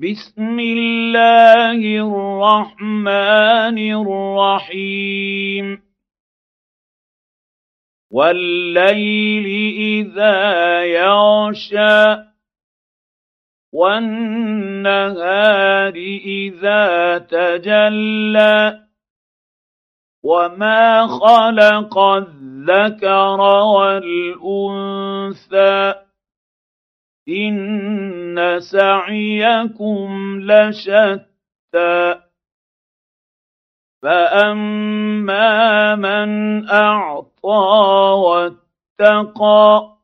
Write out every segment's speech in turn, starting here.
بسم الله الرحمن الرحيم. والليل إذا يغشى والنهار إذا تجلى. وما خلق الذكر والأنثى إن سعيكم لشتى فأما من أعطى واتقى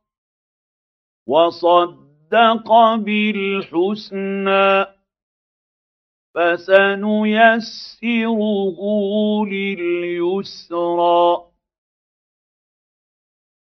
وصدق بالحسنى فسنيسره لليسرى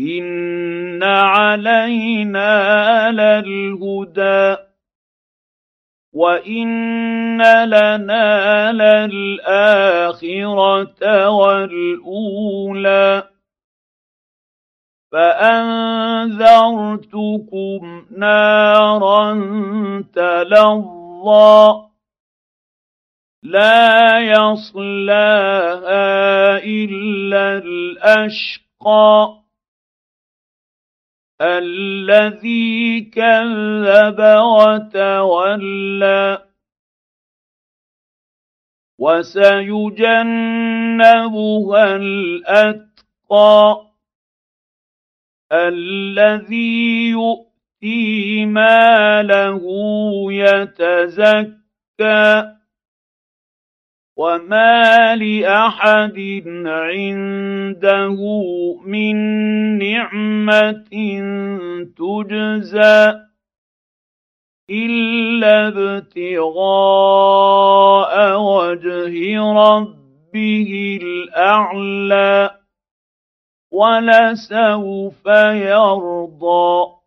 إن علينا للهدى وإن لنا للآخرة والأولى فأنذرتكم نارا تلظى لا يصلاها إلا الأشقى الذي كذب وتولى وسيجنبها الأتقى الذي يؤتي ماله يتزكى وما لاحد عنده من نعمه تجزى الا ابتغاء وجه ربه الاعلى ولسوف يرضى